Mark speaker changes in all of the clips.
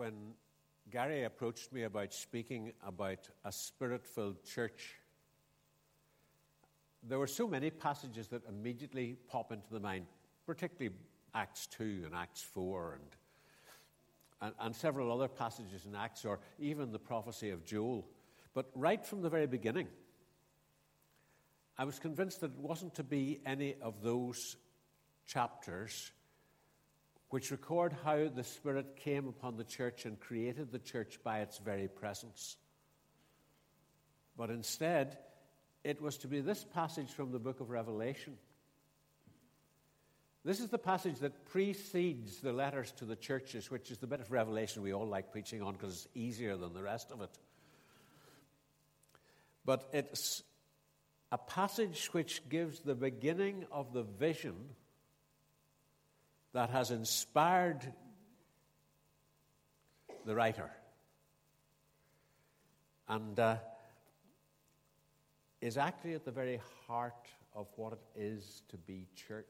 Speaker 1: when Gary approached me about speaking about a spirit filled church, there were so many passages that immediately pop into the mind, particularly Acts 2 and Acts 4 and, and, and several other passages in Acts, or even the prophecy of Joel. But right from the very beginning, I was convinced that it wasn't to be any of those chapters which record how the Spirit came upon the church and created the church by its very presence. But instead, it was to be this passage from the book of Revelation. This is the passage that precedes the letters to the churches, which is the bit of Revelation we all like preaching on because it's easier than the rest of it. But it's a passage which gives the beginning of the vision that has inspired the writer and uh, is actually at the very heart of what it is to be church.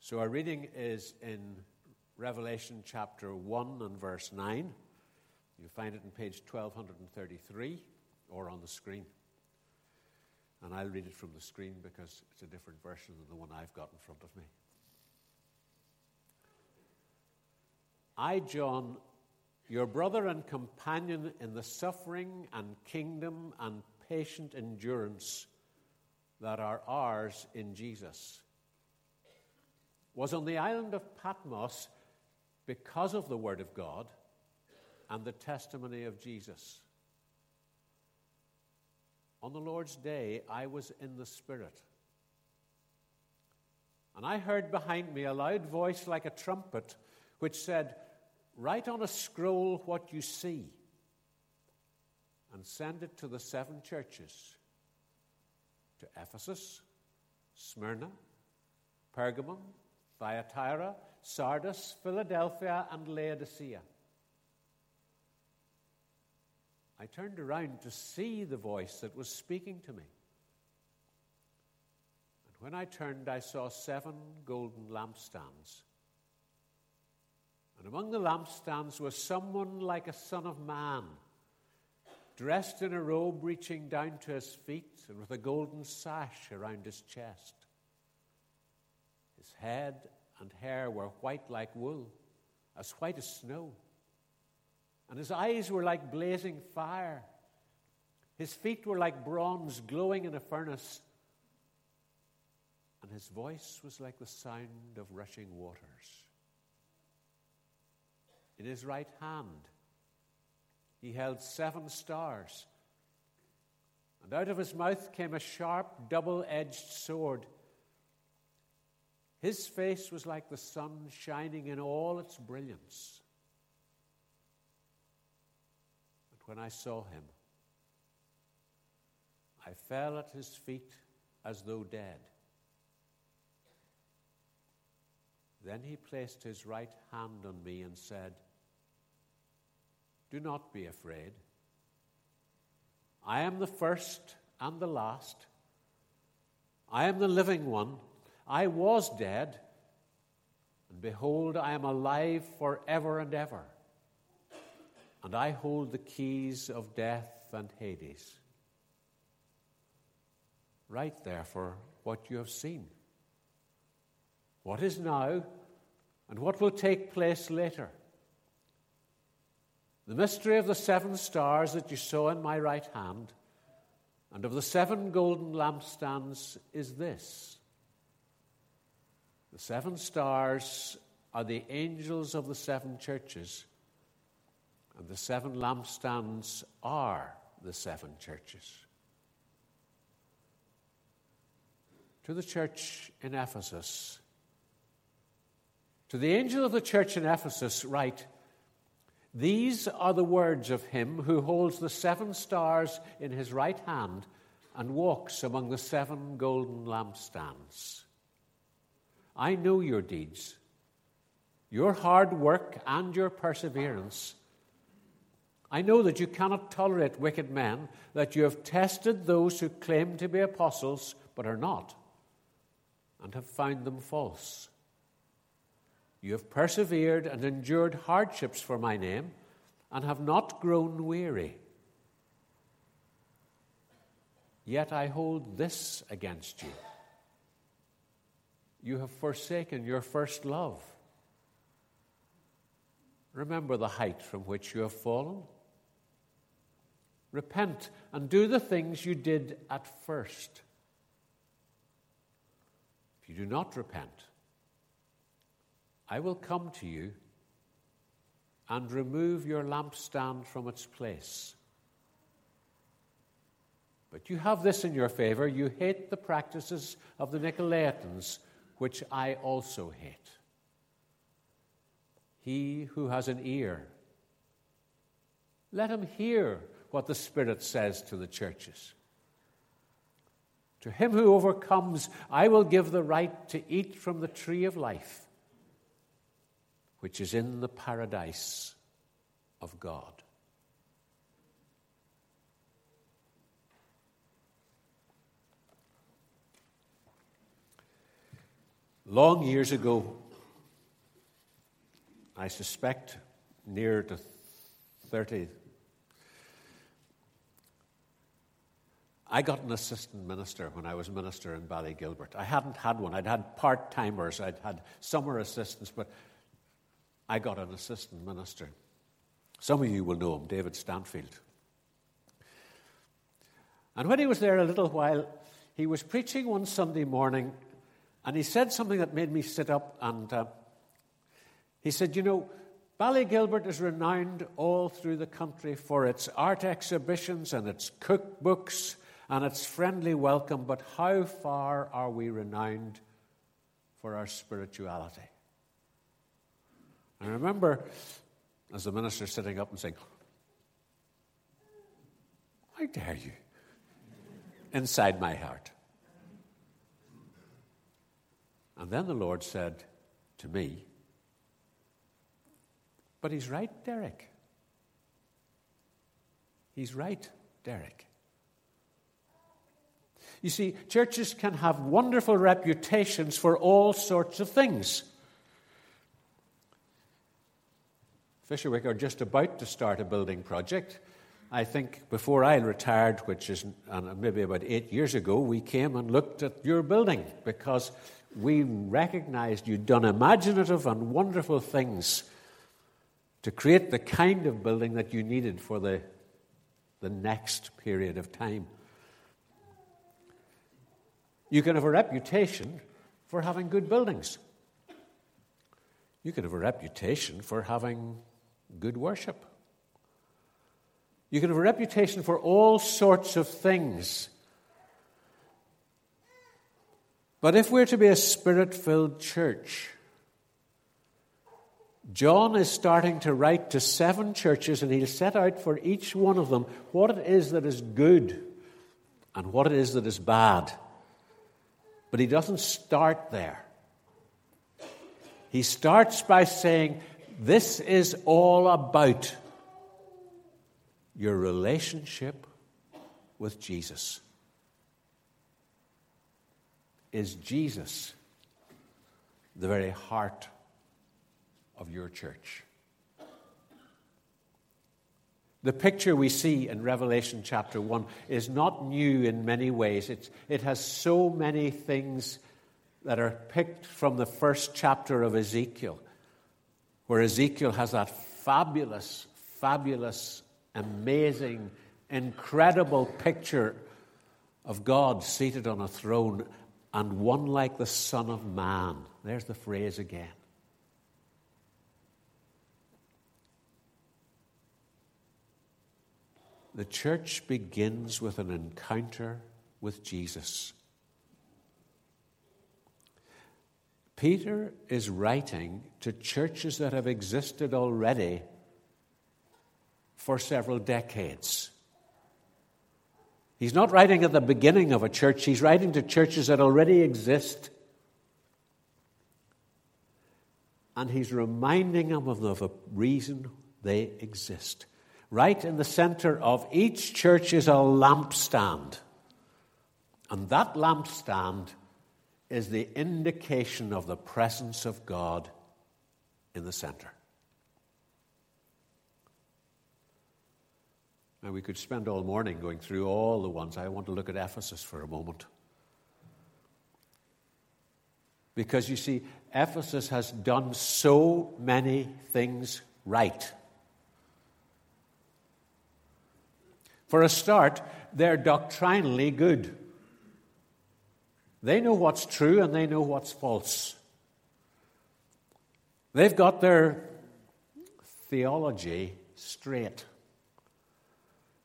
Speaker 1: So our reading is in Revelation chapter 1 and verse 9. You'll find it in page 1233 or on the screen. And I'll read it from the screen because it's a different version than the one I've got in front of me. I, John, your brother and companion in the suffering and kingdom and patient endurance that are ours in Jesus, was on the island of Patmos because of the Word of God and the testimony of Jesus. On the Lord's day, I was in the Spirit. And I heard behind me a loud voice like a trumpet, which said, Write on a scroll what you see and send it to the seven churches to Ephesus, Smyrna, Pergamum, Thyatira, Sardis, Philadelphia, and Laodicea. I turned around to see the voice that was speaking to me. And when I turned, I saw seven golden lampstands. And among the lampstands was someone like a son of man, dressed in a robe reaching down to his feet and with a golden sash around his chest. His head and hair were white like wool, as white as snow and his eyes were like blazing fire. His feet were like bronze glowing in a furnace, and his voice was like the sound of rushing waters. In his right hand, he held seven stars, and out of his mouth came a sharp, double edged sword. His face was like the sun shining in all its brilliance. When I saw him. I fell at his feet as though dead. Then he placed his right hand on me and said, Do not be afraid. I am the first and the last. I am the living one. I was dead, and behold, I am alive forever and ever and I hold the keys of death and Hades. Write therefore what you have seen, what is now, and what will take place later. The mystery of the seven stars that you saw in my right hand and of the seven golden lampstands is this the seven stars are the angels of the seven churches and the seven lampstands are the seven churches. To the church in Ephesus, to the angel of the church in Ephesus, write These are the words of him who holds the seven stars in his right hand and walks among the seven golden lampstands. I know your deeds, your hard work, and your perseverance I know that you cannot tolerate wicked men, that you have tested those who claim to be apostles but are not, and have found them false. You have persevered and endured hardships for my name and have not grown weary. Yet I hold this against you. You have forsaken your first love. Remember the height from which you have fallen. Repent and do the things you did at first. If you do not repent, I will come to you and remove your lampstand from its place. But you have this in your favor you hate the practices of the Nicolaitans, which I also hate. He who has an ear, let him hear what the Spirit says to the churches. To him who overcomes, I will give the right to eat from the tree of life, which is in the paradise of God. Long years ago, I suspect near to 30, I got an assistant minister when I was minister in Ballygilbert. I hadn't had one. I'd had part timers, I'd had summer assistants, but I got an assistant minister. Some of you will know him, David Stanfield. And when he was there a little while, he was preaching one Sunday morning, and he said something that made me sit up. And uh, he said, You know, Ballygilbert is renowned all through the country for its art exhibitions and its cookbooks and its friendly welcome, but how far are we renowned for our spirituality? I remember as the minister sitting up and saying, How dare you? inside my heart. And then the Lord said to me, But he's right, Derek. He's right, Derek. You see, churches can have wonderful reputations for all sorts of things. Fisherwick are just about to start a building project. I think before I retired, which is uh, maybe about eight years ago, we came and looked at your building because we recognized you'd done imaginative and wonderful things to create the kind of building that you needed for the, the next period of time. You can have a reputation for having good buildings. You can have a reputation for having good worship. You can have a reputation for all sorts of things. But if we're to be a spirit filled church, John is starting to write to seven churches, and he'll set out for each one of them what it is that is good and what it is that is bad. But he doesn't start there. He starts by saying, This is all about your relationship with Jesus. Is Jesus the very heart of your church? The picture we see in Revelation chapter 1 is not new in many ways. It's, it has so many things that are picked from the first chapter of Ezekiel, where Ezekiel has that fabulous, fabulous, amazing, incredible picture of God seated on a throne and one like the Son of Man. There's the phrase again. The church begins with an encounter with Jesus. Peter is writing to churches that have existed already for several decades. He's not writing at the beginning of a church, he's writing to churches that already exist. And he's reminding them of the reason they exist. Right in the center of each church is a lampstand. And that lampstand is the indication of the presence of God in the center. Now, we could spend all morning going through all the ones. I want to look at Ephesus for a moment. Because you see, Ephesus has done so many things right. For a start, they're doctrinally good. They know what's true and they know what's false. They've got their theology straight.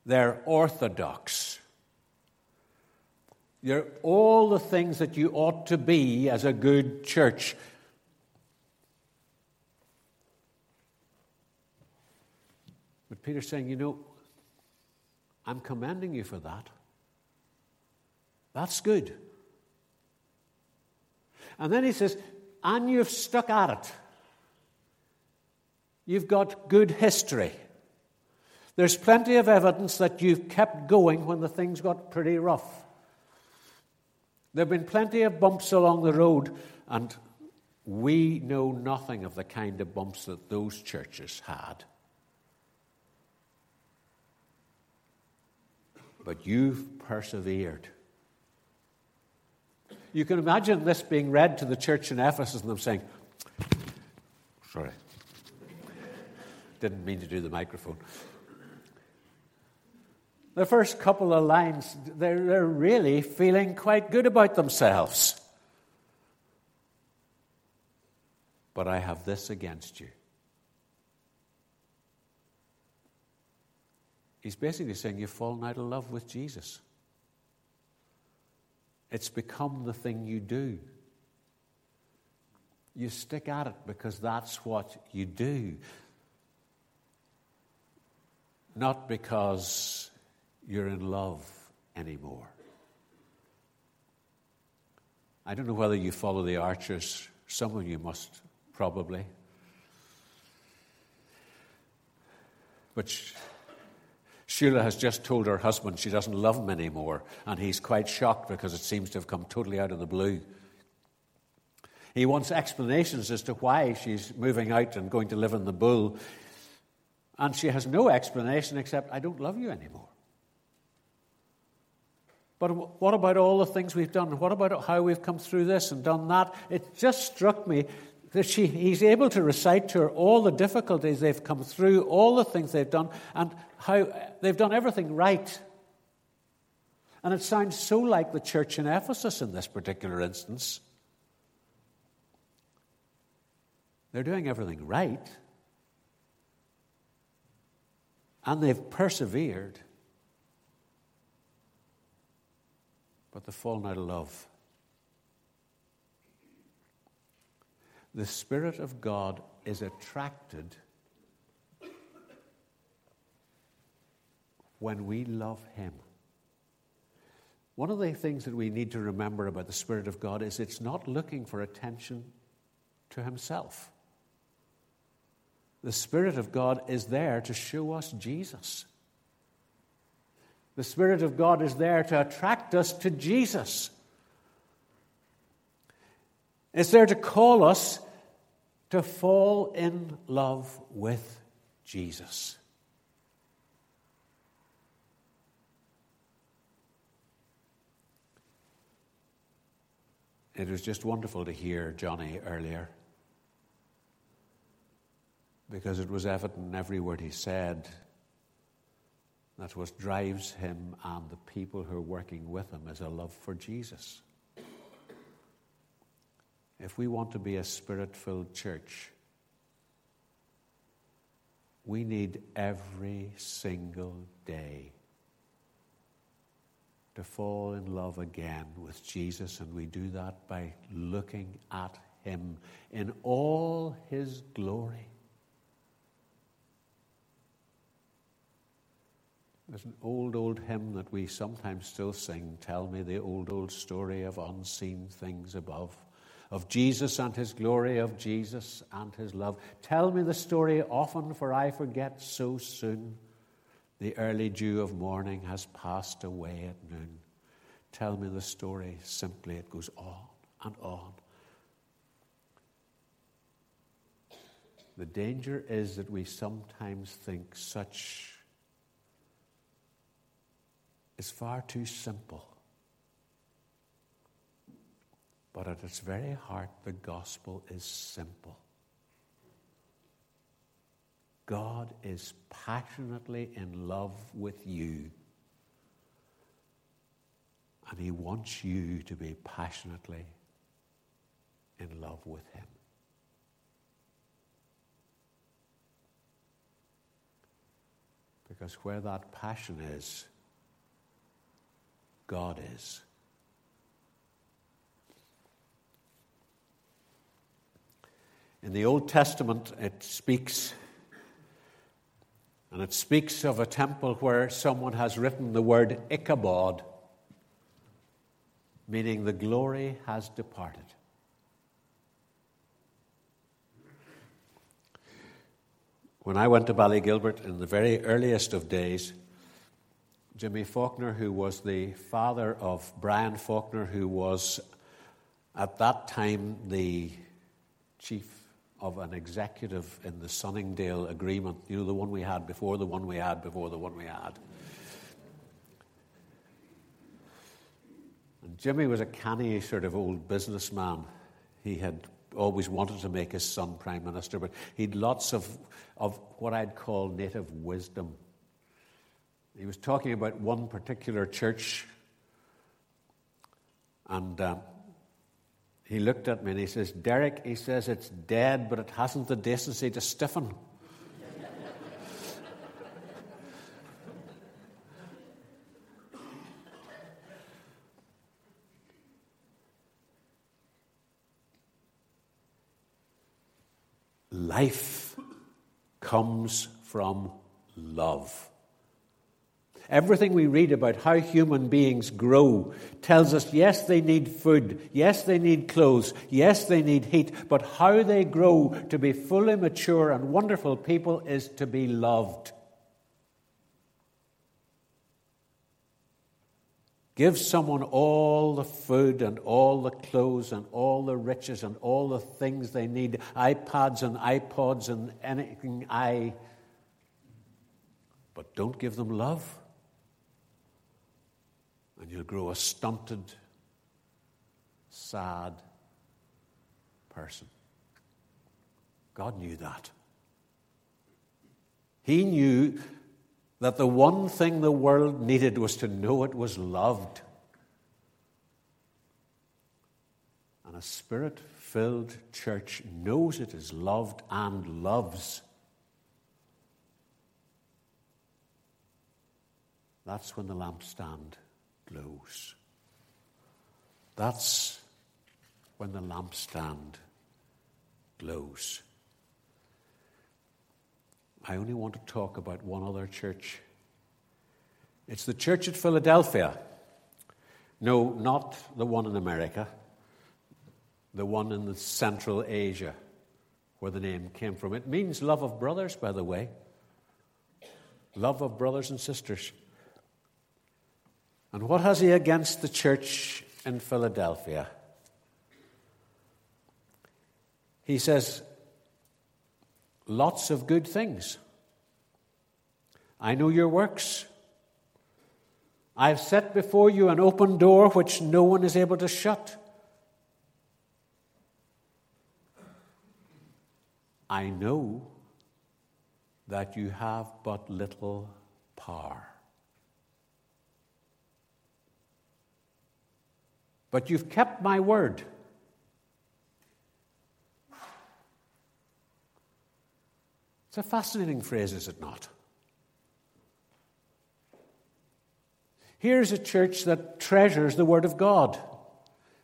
Speaker 1: They're orthodox. They're all the things that you ought to be as a good church. But Peter's saying, you know, I'm commending you for that. That's good. And then he says, and you've stuck at it. You've got good history. There's plenty of evidence that you've kept going when the things got pretty rough. There have been plenty of bumps along the road, and we know nothing of the kind of bumps that those churches had. But you've persevered. You can imagine this being read to the church in Ephesus and them saying, Sorry, didn't mean to do the microphone the first couple of lines, they're, they're really feeling quite good about themselves. But I have this against you. He's basically saying you've fallen out of love with Jesus. It's become the thing you do. You stick at it because that's what you do. Not because you're in love anymore. I don't know whether you follow the archers. Some of you must, probably. But Sheila has just told her husband she doesn't love him anymore, and he's quite shocked because it seems to have come totally out of the blue. He wants explanations as to why she's moving out and going to live in the bull, and she has no explanation except, I don't love you anymore. But what about all the things we've done? What about how we've come through this and done that? It just struck me that she, he's able to recite to her all the difficulties they've come through, all the things they've done, and how they've done everything right. And it sounds so like the church in Ephesus in this particular instance. They're doing everything right, and they've persevered. but they've fallen out of love. The Spirit of God is attracted when we love Him. One of the things that we need to remember about the Spirit of God is it's not looking for attention to Himself. The Spirit of God is there to show us Jesus. The Spirit of God is there to attract us to Jesus. It's there to call us to fall in love with Jesus. It was just wonderful to hear Johnny earlier because it was evident in every word he said that what drives him and the people who are working with him is a love for Jesus. If we want to be a spirit filled church, we need every single day to fall in love again with Jesus, and we do that by looking at him in all his glory. There's an old, old hymn that we sometimes still sing Tell me the old, old story of unseen things above, of Jesus and his glory, of Jesus and his love. Tell me the story often, for I forget so soon. The early dew of morning has passed away at noon. Tell me the story simply, it goes on and on. The danger is that we sometimes think such is far too simple. But at its very heart, the gospel is simple. God is passionately in love with you. And He wants you to be passionately in love with Him. Because where that passion is, God is. The Old Testament, it speaks, and it speaks of a temple where someone has written the word Ichabod, meaning the glory has departed. When I went to Ballygilbert in the very earliest of days, Jimmy Faulkner, who was the father of Brian Faulkner, who was at that time the chief of an executive in the Sunningdale Agreement, you know, the one we had before the one we had before the one we had. And Jimmy was a canny sort of old businessman. He had always wanted to make his son prime minister, but he'd lots of, of what I'd call native wisdom. He was talking about one particular church, and uh, he looked at me and he says, Derek, he says, it's dead, but it hasn't the decency to stiffen. Life comes from love. Everything we read about how human beings grow tells us yes, they need food, yes, they need clothes, yes, they need heat, but how they grow to be fully mature and wonderful people is to be loved. Give someone all the food and all the clothes and all the riches and all the things they need iPads and iPods and anything I. But don't give them love and you'll grow a stunted, sad person. God knew that. He knew that the one thing the world needed was to know it was loved. And a spirit filled church knows it is loved and loves. That's when the lampstand glows. That's when the lampstand glows. I only want to talk about one other church. It's the church at Philadelphia. No, not the one in America, the one in the Central Asia, where the name came from. It means love of brothers, by the way. Love of brothers and sisters. And what has he against the church in Philadelphia? He says, lots of good things. I know your works. I've set before you an open door which no one is able to shut. I know that you have but little power. But you've kept my word. It's a fascinating phrase, is it not? Here's a church that treasures the Word of God.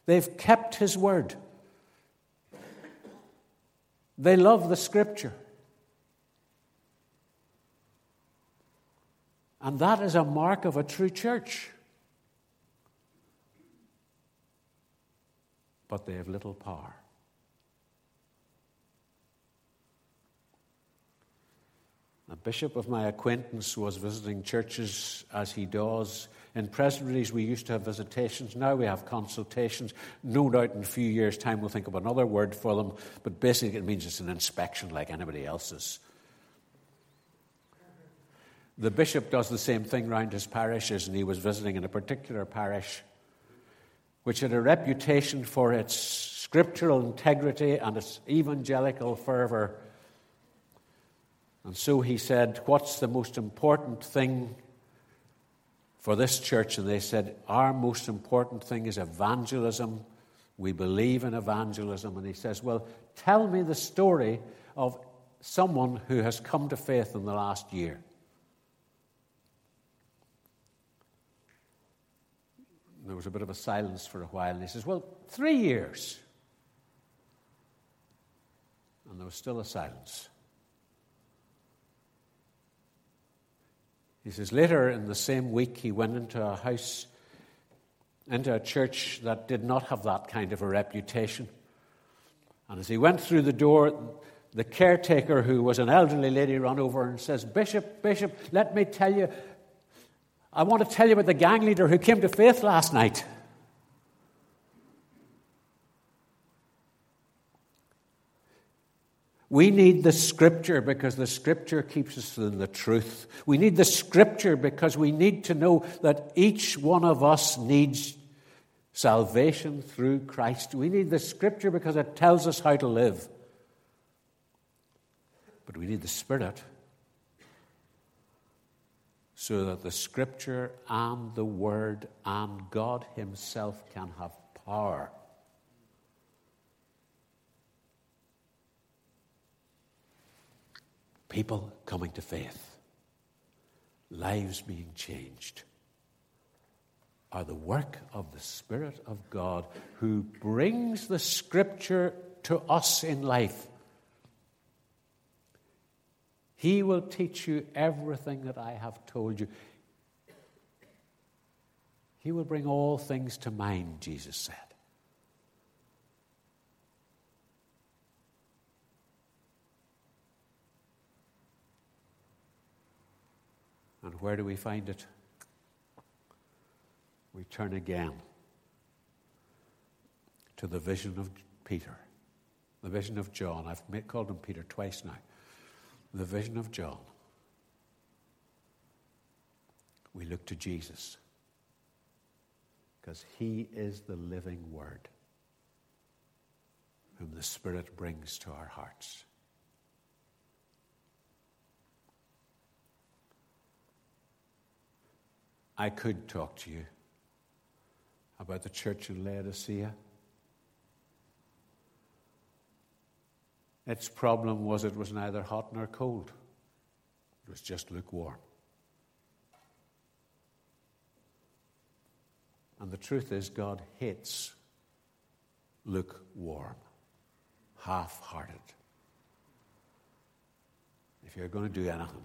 Speaker 1: They've kept His Word. They love the Scripture. And that is a mark of a true church. But they have little power. A bishop of my acquaintance was visiting churches as he does In presbyteries, we used to have visitations. Now we have consultations. No doubt in a few years' time we'll think of another word for them, but basically it means it's an inspection like anybody else's. The bishop does the same thing round his parishes, and he was visiting in a particular parish which had a reputation for its scriptural integrity and its evangelical fervour. And so he said, What's the most important thing for this church? And they said, Our most important thing is evangelism. We believe in evangelism. And he says, Well, tell me the story of someone who has come to faith in the last year. There was a bit of a silence for a while, and he says, Well, three years. And there was still a silence. He says, later in the same week, he went into a house, into a church that did not have that kind of a reputation. And as he went through the door, the caretaker, who was an elderly lady, ran over and says, Bishop, Bishop, let me tell you, I want to tell you about the gang leader who came to faith last night. We need the scripture because the scripture keeps us in the truth. We need the scripture because we need to know that each one of us needs salvation through Christ. We need the scripture because it tells us how to live. But we need the Spirit so that the Scripture and the Word and God Himself can have power. People coming to faith, lives being changed, are the work of the Spirit of God who brings the Scripture to us in life he will teach you everything that I have told you. He will bring all things to mind, Jesus said. And where do we find it? We turn again to the vision of Peter, the vision of John. I've called him Peter twice now the vision of John, we look to Jesus because he is the living word whom the Spirit brings to our hearts. I could talk to you about the church in Laodicea. Its problem was it was neither hot nor cold, it was just lukewarm. And the truth is, God hates lukewarm, half hearted. If you're going to do anything,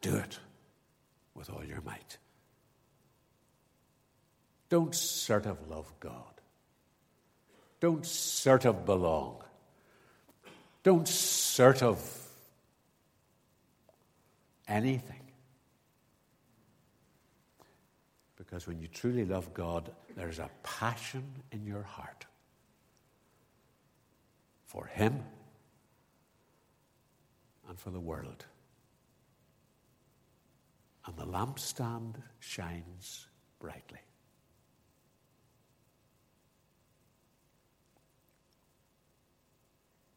Speaker 1: do it with all your might. Don't sort of love God don't sort of belong. Don't sort of anything. Because when you truly love God, there's a passion in your heart for Him and for the world. And the lampstand shines brightly.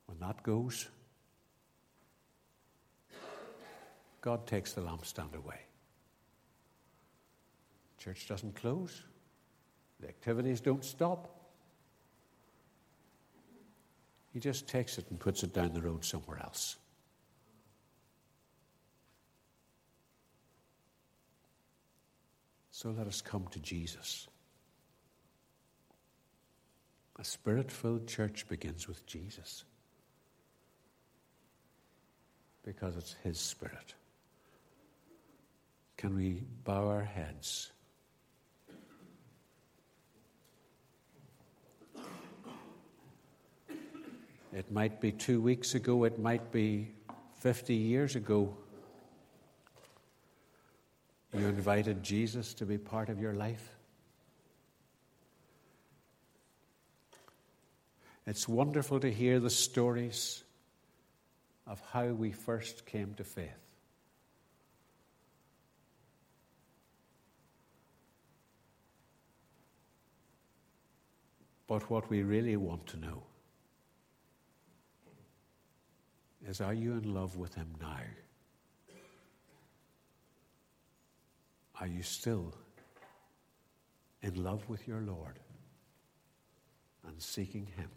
Speaker 1: When that goes, God takes the lampstand away. Church doesn't close, the activities don't stop. He just takes it and puts it down the road somewhere else. So let us come to Jesus. A spirit filled church begins with Jesus because it's His Spirit. Can we bow our heads? It might be two weeks ago, it might be 50 years ago. You invited Jesus to be part of your life. It's wonderful to hear the stories of how we first came to faith. But what we really want to know is are you in love with Him now? Are you still in love with your Lord and seeking Him?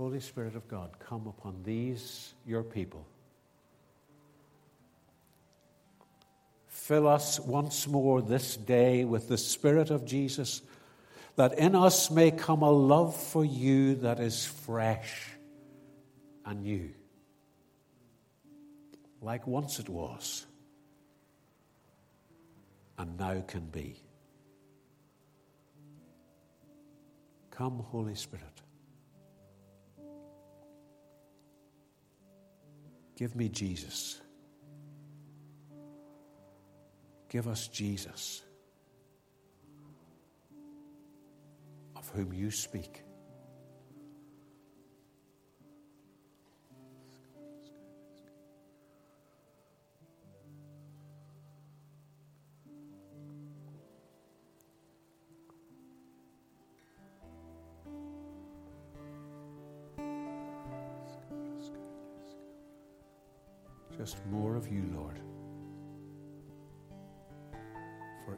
Speaker 1: Holy Spirit of God, come upon these, your people. Fill us once more this day with the Spirit of Jesus, that in us may come a love for you that is fresh and new, like once it was and now can be. Come, Holy Spirit. Give me Jesus. Give us Jesus, of whom you speak.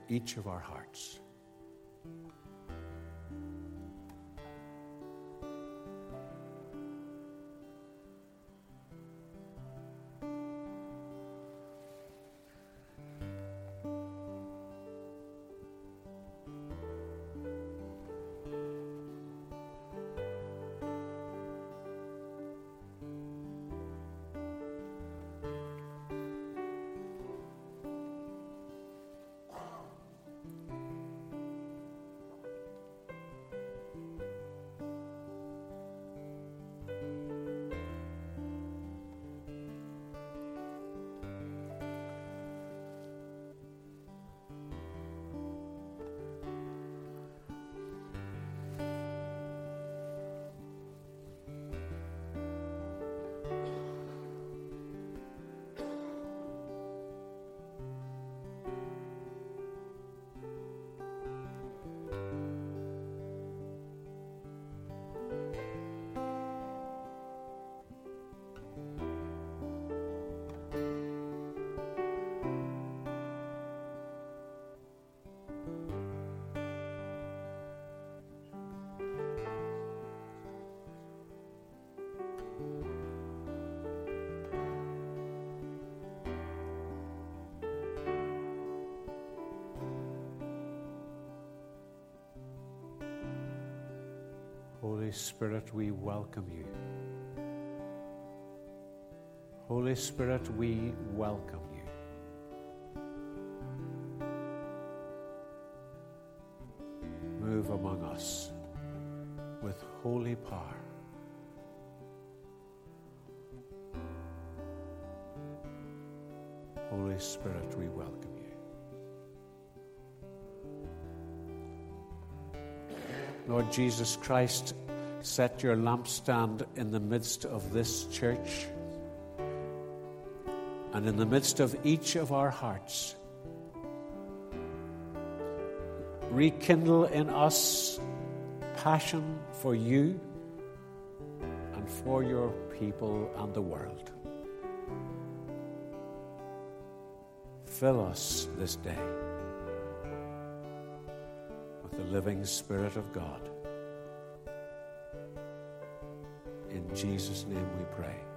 Speaker 1: Each of our hearts. Holy Spirit, we welcome you. Holy Spirit, we welcome you. Move among us with holy power. Holy Spirit, we welcome Lord Jesus Christ, set your lampstand in the midst of this church and in the midst of each of our hearts. Rekindle in us passion for you and for your people and the world. Fill us this day living Spirit of God. In Jesus' name we pray.